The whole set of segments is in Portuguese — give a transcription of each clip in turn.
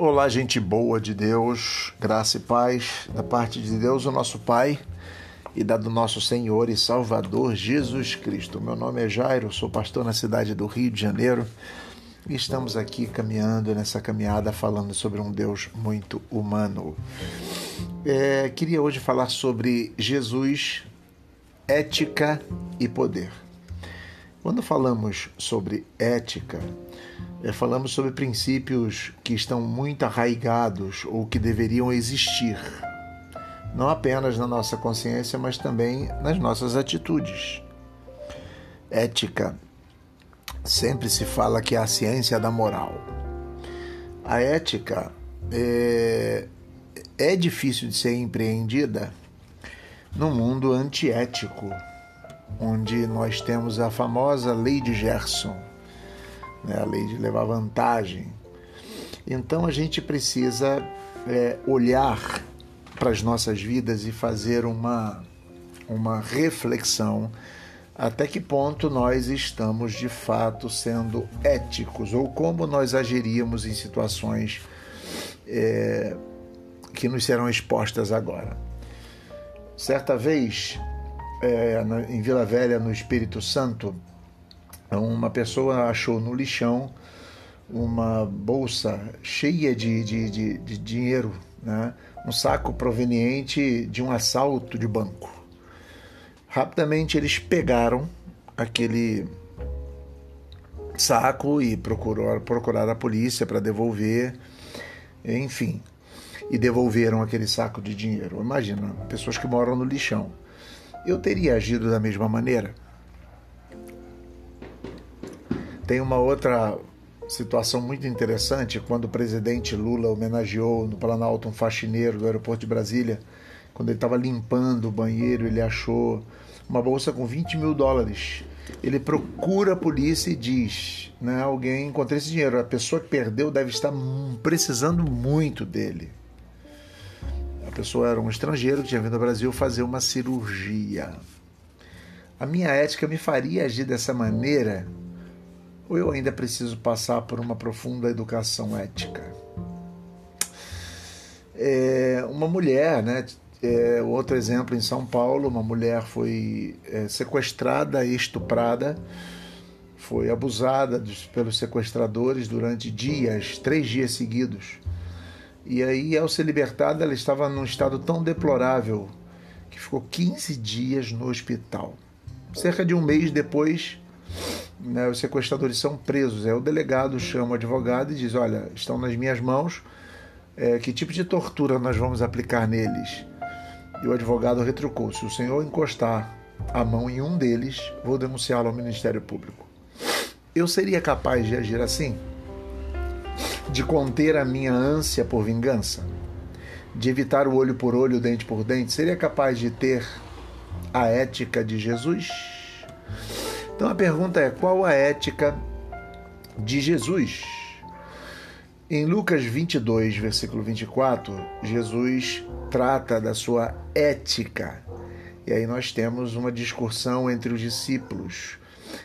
Olá, gente boa de Deus, graça e paz da parte de Deus, o nosso Pai, e da do nosso Senhor e Salvador Jesus Cristo. Meu nome é Jairo, sou pastor na cidade do Rio de Janeiro e estamos aqui caminhando nessa caminhada falando sobre um Deus muito humano. É, queria hoje falar sobre Jesus, ética e poder. Quando falamos sobre ética, é, falamos sobre princípios que estão muito arraigados ou que deveriam existir, não apenas na nossa consciência, mas também nas nossas atitudes. Ética sempre se fala que é a ciência da moral. A ética é, é difícil de ser empreendida num mundo antiético onde nós temos a famosa lei de Gerson, né, a lei de levar vantagem. Então a gente precisa é, olhar para as nossas vidas e fazer uma, uma reflexão até que ponto nós estamos de fato sendo éticos ou como nós agiríamos em situações é, que nos serão expostas agora. Certa vez é, em Vila Velha, no Espírito Santo, uma pessoa achou no lixão uma bolsa cheia de, de, de, de dinheiro, né? um saco proveniente de um assalto de banco. Rapidamente eles pegaram aquele saco e procurou, procuraram a polícia para devolver, enfim, e devolveram aquele saco de dinheiro. Imagina, pessoas que moram no lixão eu teria agido da mesma maneira? Tem uma outra situação muito interessante quando o presidente Lula homenageou no Planalto um faxineiro do aeroporto de Brasília. Quando ele estava limpando o banheiro, ele achou uma bolsa com 20 mil dólares. Ele procura a polícia e diz: né, Alguém encontrou esse dinheiro. A pessoa que perdeu deve estar precisando muito dele pessoa era um estrangeiro que tinha vindo ao Brasil fazer uma cirurgia. A minha ética me faria agir dessa maneira? Ou eu ainda preciso passar por uma profunda educação ética? É, uma mulher, né? É, outro exemplo em São Paulo, uma mulher foi é, sequestrada e estuprada, foi abusada dos, pelos sequestradores durante dias, três dias seguidos. E aí, ao ser libertada, ela estava num estado tão deplorável que ficou 15 dias no hospital. Cerca de um mês depois, né, os sequestradores são presos. Aí o delegado chama o advogado e diz: Olha, estão nas minhas mãos, é, que tipo de tortura nós vamos aplicar neles? E o advogado retrucou: Se o senhor encostar a mão em um deles, vou denunciá-lo ao Ministério Público. Eu seria capaz de agir assim? de conter a minha ânsia por vingança, de evitar o olho por olho, dente por dente, seria capaz de ter a ética de Jesus? Então a pergunta é: qual a ética de Jesus? Em Lucas 22, versículo 24, Jesus trata da sua ética. E aí nós temos uma discussão entre os discípulos.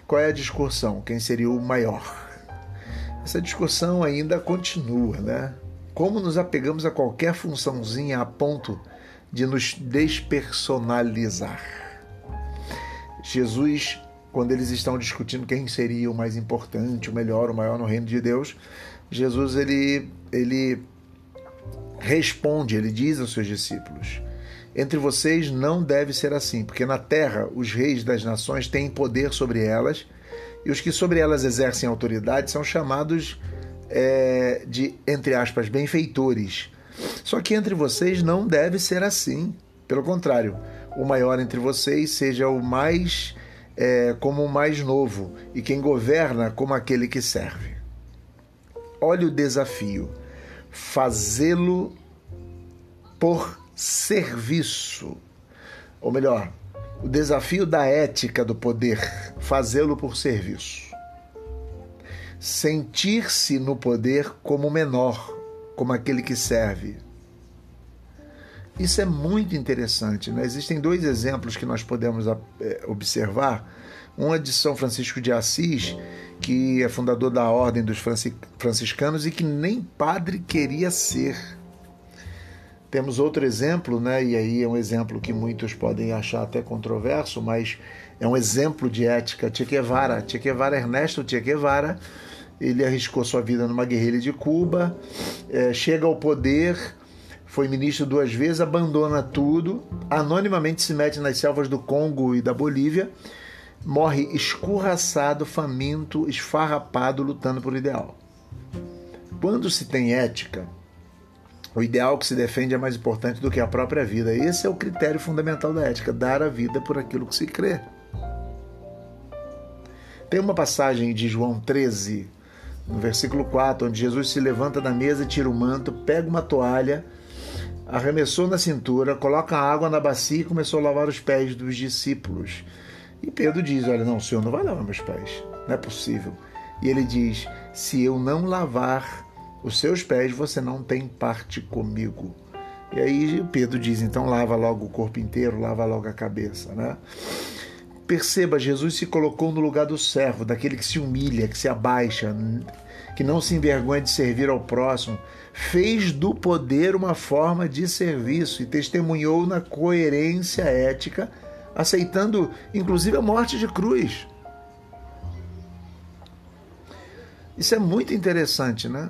Qual é a discussão? Quem seria o maior? essa discussão ainda continua, né? Como nos apegamos a qualquer funçãozinha a ponto de nos despersonalizar. Jesus, quando eles estão discutindo quem seria o mais importante, o melhor, o maior no reino de Deus, Jesus ele ele responde, ele diz aos seus discípulos: Entre vocês não deve ser assim, porque na terra os reis das nações têm poder sobre elas e os que sobre elas exercem autoridade são chamados é, de, entre aspas, benfeitores. Só que entre vocês não deve ser assim. Pelo contrário, o maior entre vocês seja o mais é, como o mais novo, e quem governa como aquele que serve. Olha o desafio: fazê-lo por serviço. Ou melhor, o desafio da ética do poder, fazê-lo por serviço. Sentir-se no poder como menor, como aquele que serve. Isso é muito interessante. Né? Existem dois exemplos que nós podemos é, observar. Um é de São Francisco de Assis, que é fundador da Ordem dos Franciscanos e que nem padre queria ser. Temos outro exemplo, né? e aí é um exemplo que muitos podem achar até controverso, mas é um exemplo de ética. Che Guevara, che Guevara Ernesto Che Guevara, ele arriscou sua vida numa guerrilha de Cuba, é, chega ao poder, foi ministro duas vezes, abandona tudo, anonimamente se mete nas selvas do Congo e da Bolívia, morre escorraçado, faminto, esfarrapado, lutando por ideal. Quando se tem ética, o ideal que se defende é mais importante do que a própria vida. Esse é o critério fundamental da ética: dar a vida por aquilo que se crê. Tem uma passagem de João 13, no versículo 4, onde Jesus se levanta da mesa, tira o manto, pega uma toalha, arremessou na cintura, coloca água na bacia e começou a lavar os pés dos discípulos. E Pedro diz: Olha, não, o senhor não vai lavar meus pés, não é possível. E ele diz: Se eu não lavar os seus pés, você não tem parte comigo. E aí Pedro diz: então lava logo o corpo inteiro, lava logo a cabeça, né? Perceba, Jesus se colocou no lugar do servo, daquele que se humilha, que se abaixa, que não se envergonha de servir ao próximo, fez do poder uma forma de serviço e testemunhou na coerência ética, aceitando inclusive a morte de cruz. Isso é muito interessante, né?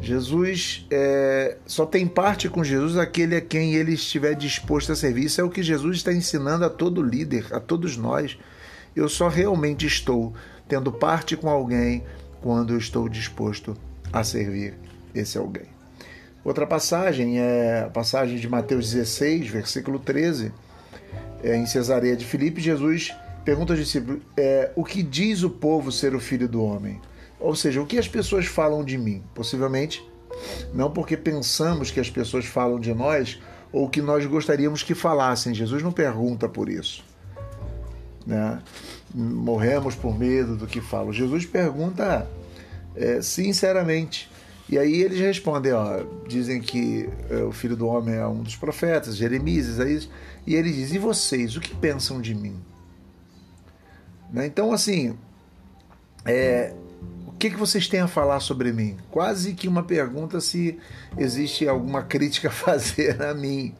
Jesus é, só tem parte com Jesus aquele a quem ele estiver disposto a servir. Isso é o que Jesus está ensinando a todo líder, a todos nós. Eu só realmente estou tendo parte com alguém quando eu estou disposto a servir esse alguém. Outra passagem é a passagem de Mateus 16, versículo 13. É, em Cesareia de Filipe, Jesus pergunta aos discípulos: é, O que diz o povo ser o filho do homem? Ou seja, o que as pessoas falam de mim? Possivelmente não porque pensamos que as pessoas falam de nós ou que nós gostaríamos que falassem. Jesus não pergunta por isso. Né? Morremos por medo do que falam. Jesus pergunta é, sinceramente. E aí eles respondem, ó, dizem que é, o filho do homem é um dos profetas, Jeremias, Isaías, e ele diz: E vocês, o que pensam de mim? Né? Então, assim, é, o que, que vocês têm a falar sobre mim? Quase que uma pergunta se existe alguma crítica a fazer a mim.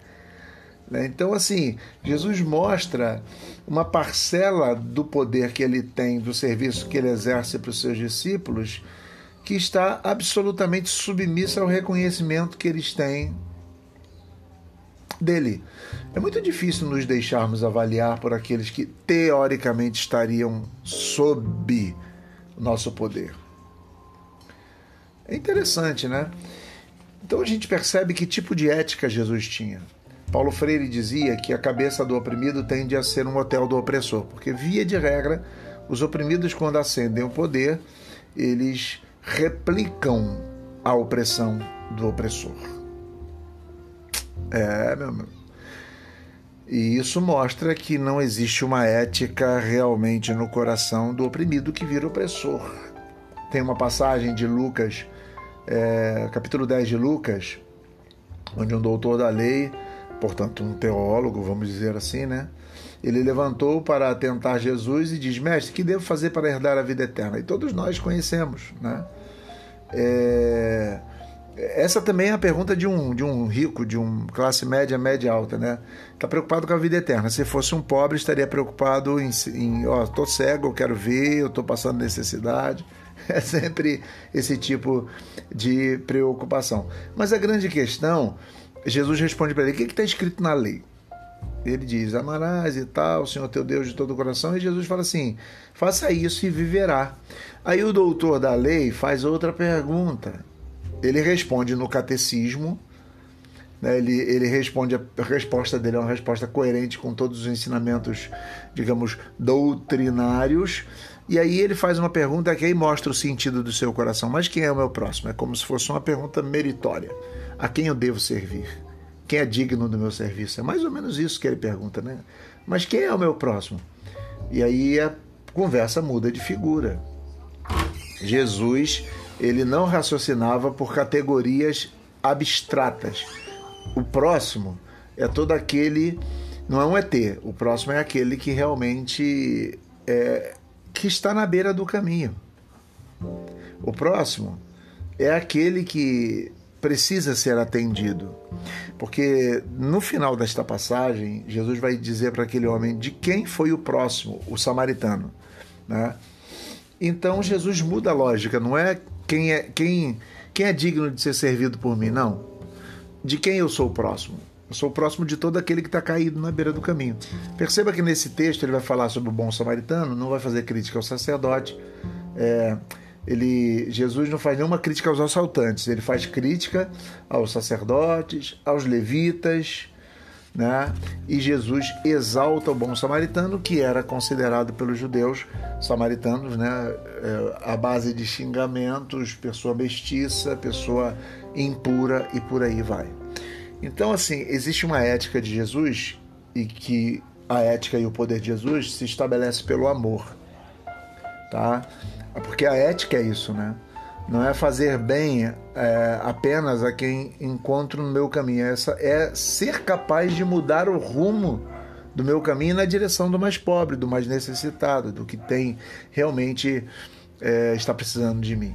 Né? Então, assim, Jesus mostra uma parcela do poder que ele tem, do serviço que ele exerce para os seus discípulos, que está absolutamente submissa ao reconhecimento que eles têm dele. É muito difícil nos deixarmos avaliar por aqueles que teoricamente estariam sob nosso poder. É interessante, né? Então a gente percebe que tipo de ética Jesus tinha. Paulo Freire dizia que a cabeça do oprimido tende a ser um hotel do opressor, porque, via de regra, os oprimidos, quando ascendem o poder, eles replicam a opressão do opressor. É, meu amigo. E isso mostra que não existe uma ética realmente no coração do oprimido que vira opressor. Tem uma passagem de Lucas é, capítulo 10 de Lucas, onde um doutor da lei, portanto um teólogo, vamos dizer assim, né? Ele levantou para tentar Jesus e diz: Mestre, que devo fazer para herdar a vida eterna? E todos nós conhecemos, né? É... Essa também é a pergunta de um, de um rico, de um classe média, média alta, né? Está preocupado com a vida eterna. Se fosse um pobre, estaria preocupado em, em ó, tô cego, eu quero ver, eu estou passando necessidade. É sempre esse tipo de preocupação. Mas a grande questão, Jesus responde para ele: o que está escrito na lei? Ele diz: Amarás e tal, o Senhor teu Deus de todo o coração. E Jesus fala assim: faça isso e viverá. Aí o doutor da lei faz outra pergunta. Ele responde no catecismo, né? ele, ele responde, a resposta dele é uma resposta coerente com todos os ensinamentos, digamos, doutrinários. E aí ele faz uma pergunta que aí mostra o sentido do seu coração. Mas quem é o meu próximo? É como se fosse uma pergunta meritória. A quem eu devo servir? Quem é digno do meu serviço? É mais ou menos isso que ele pergunta, né? Mas quem é o meu próximo? E aí a conversa muda de figura. Jesus, ele não raciocinava por categorias abstratas. O próximo é todo aquele, não é um ET, o próximo é aquele que realmente é, que está na beira do caminho. O próximo é aquele que precisa ser atendido. Porque no final desta passagem, Jesus vai dizer para aquele homem de quem foi o próximo, o samaritano. Né? Então Jesus muda a lógica, não é quem é quem, quem é digno de ser servido por mim, não. De quem eu sou o próximo? Eu sou o próximo de todo aquele que está caído na beira do caminho. Perceba que nesse texto ele vai falar sobre o bom samaritano, não vai fazer crítica ao sacerdote. É, ele, Jesus não faz nenhuma crítica aos assaltantes, ele faz crítica aos sacerdotes, aos levitas, né? E Jesus exalta o bom samaritano, que era considerado pelos judeus samaritanos, né? É, a base de xingamentos, pessoa mestiça, pessoa impura e por aí vai. Então, assim, existe uma ética de Jesus e que a ética e o poder de Jesus se estabelece pelo amor, tá? Porque a ética é isso, né? Não é fazer bem é, apenas a quem encontro no meu caminho. É essa é ser capaz de mudar o rumo do meu caminho na direção do mais pobre, do mais necessitado, do que tem realmente é, está precisando de mim.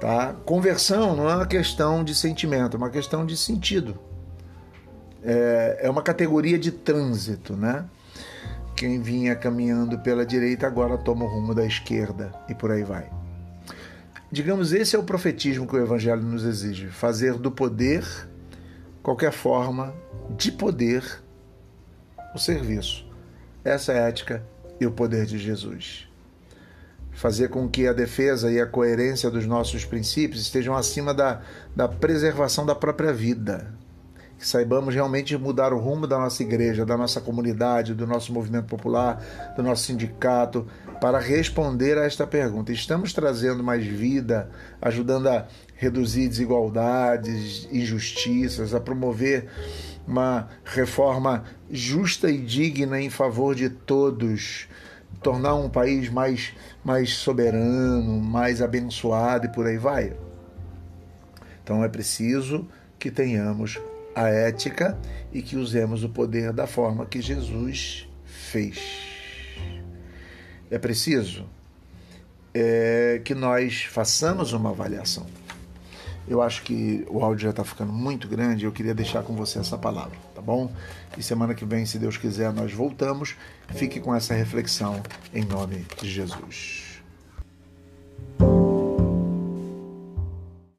Tá? Conversão não é uma questão de sentimento, é uma questão de sentido. É, é uma categoria de trânsito, né? Quem vinha caminhando pela direita agora toma o rumo da esquerda e por aí vai. Digamos, esse é o profetismo que o Evangelho nos exige: fazer do poder, qualquer forma de poder, o serviço. Essa é a ética e o poder de Jesus. Fazer com que a defesa e a coerência dos nossos princípios estejam acima da, da preservação da própria vida, que saibamos realmente mudar o rumo da nossa igreja, da nossa comunidade, do nosso movimento popular, do nosso sindicato, para responder a esta pergunta. Estamos trazendo mais vida, ajudando a reduzir desigualdades, injustiças, a promover uma reforma justa e digna em favor de todos, tornar um país mais, mais soberano, mais abençoado e por aí vai. Então é preciso que tenhamos a ética e que usemos o poder da forma que Jesus fez. É preciso é, que nós façamos uma avaliação. Eu acho que o áudio já está ficando muito grande. Eu queria deixar com você essa palavra, tá bom? E semana que vem, se Deus quiser, nós voltamos. Fique com essa reflexão em nome de Jesus.